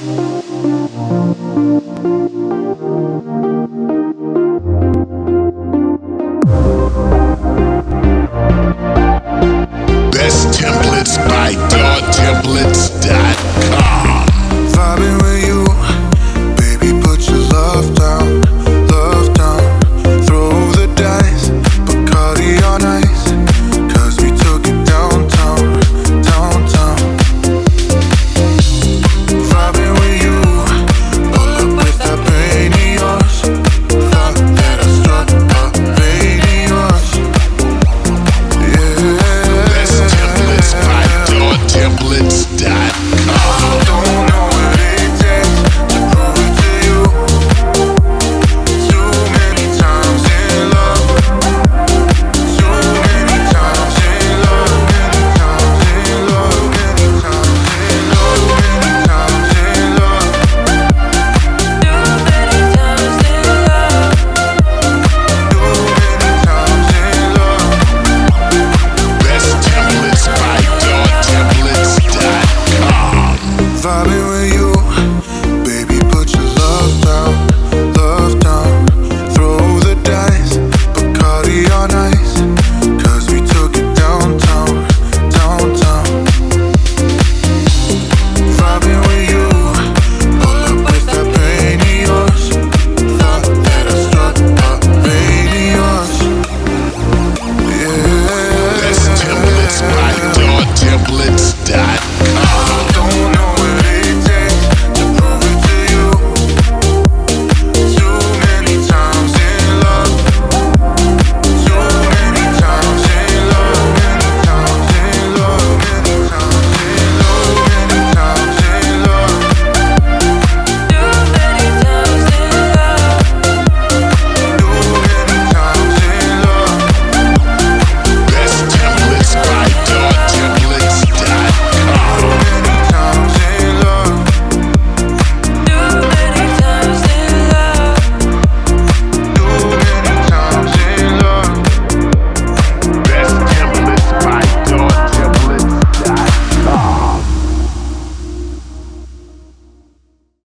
Bye. Pilots.com. now.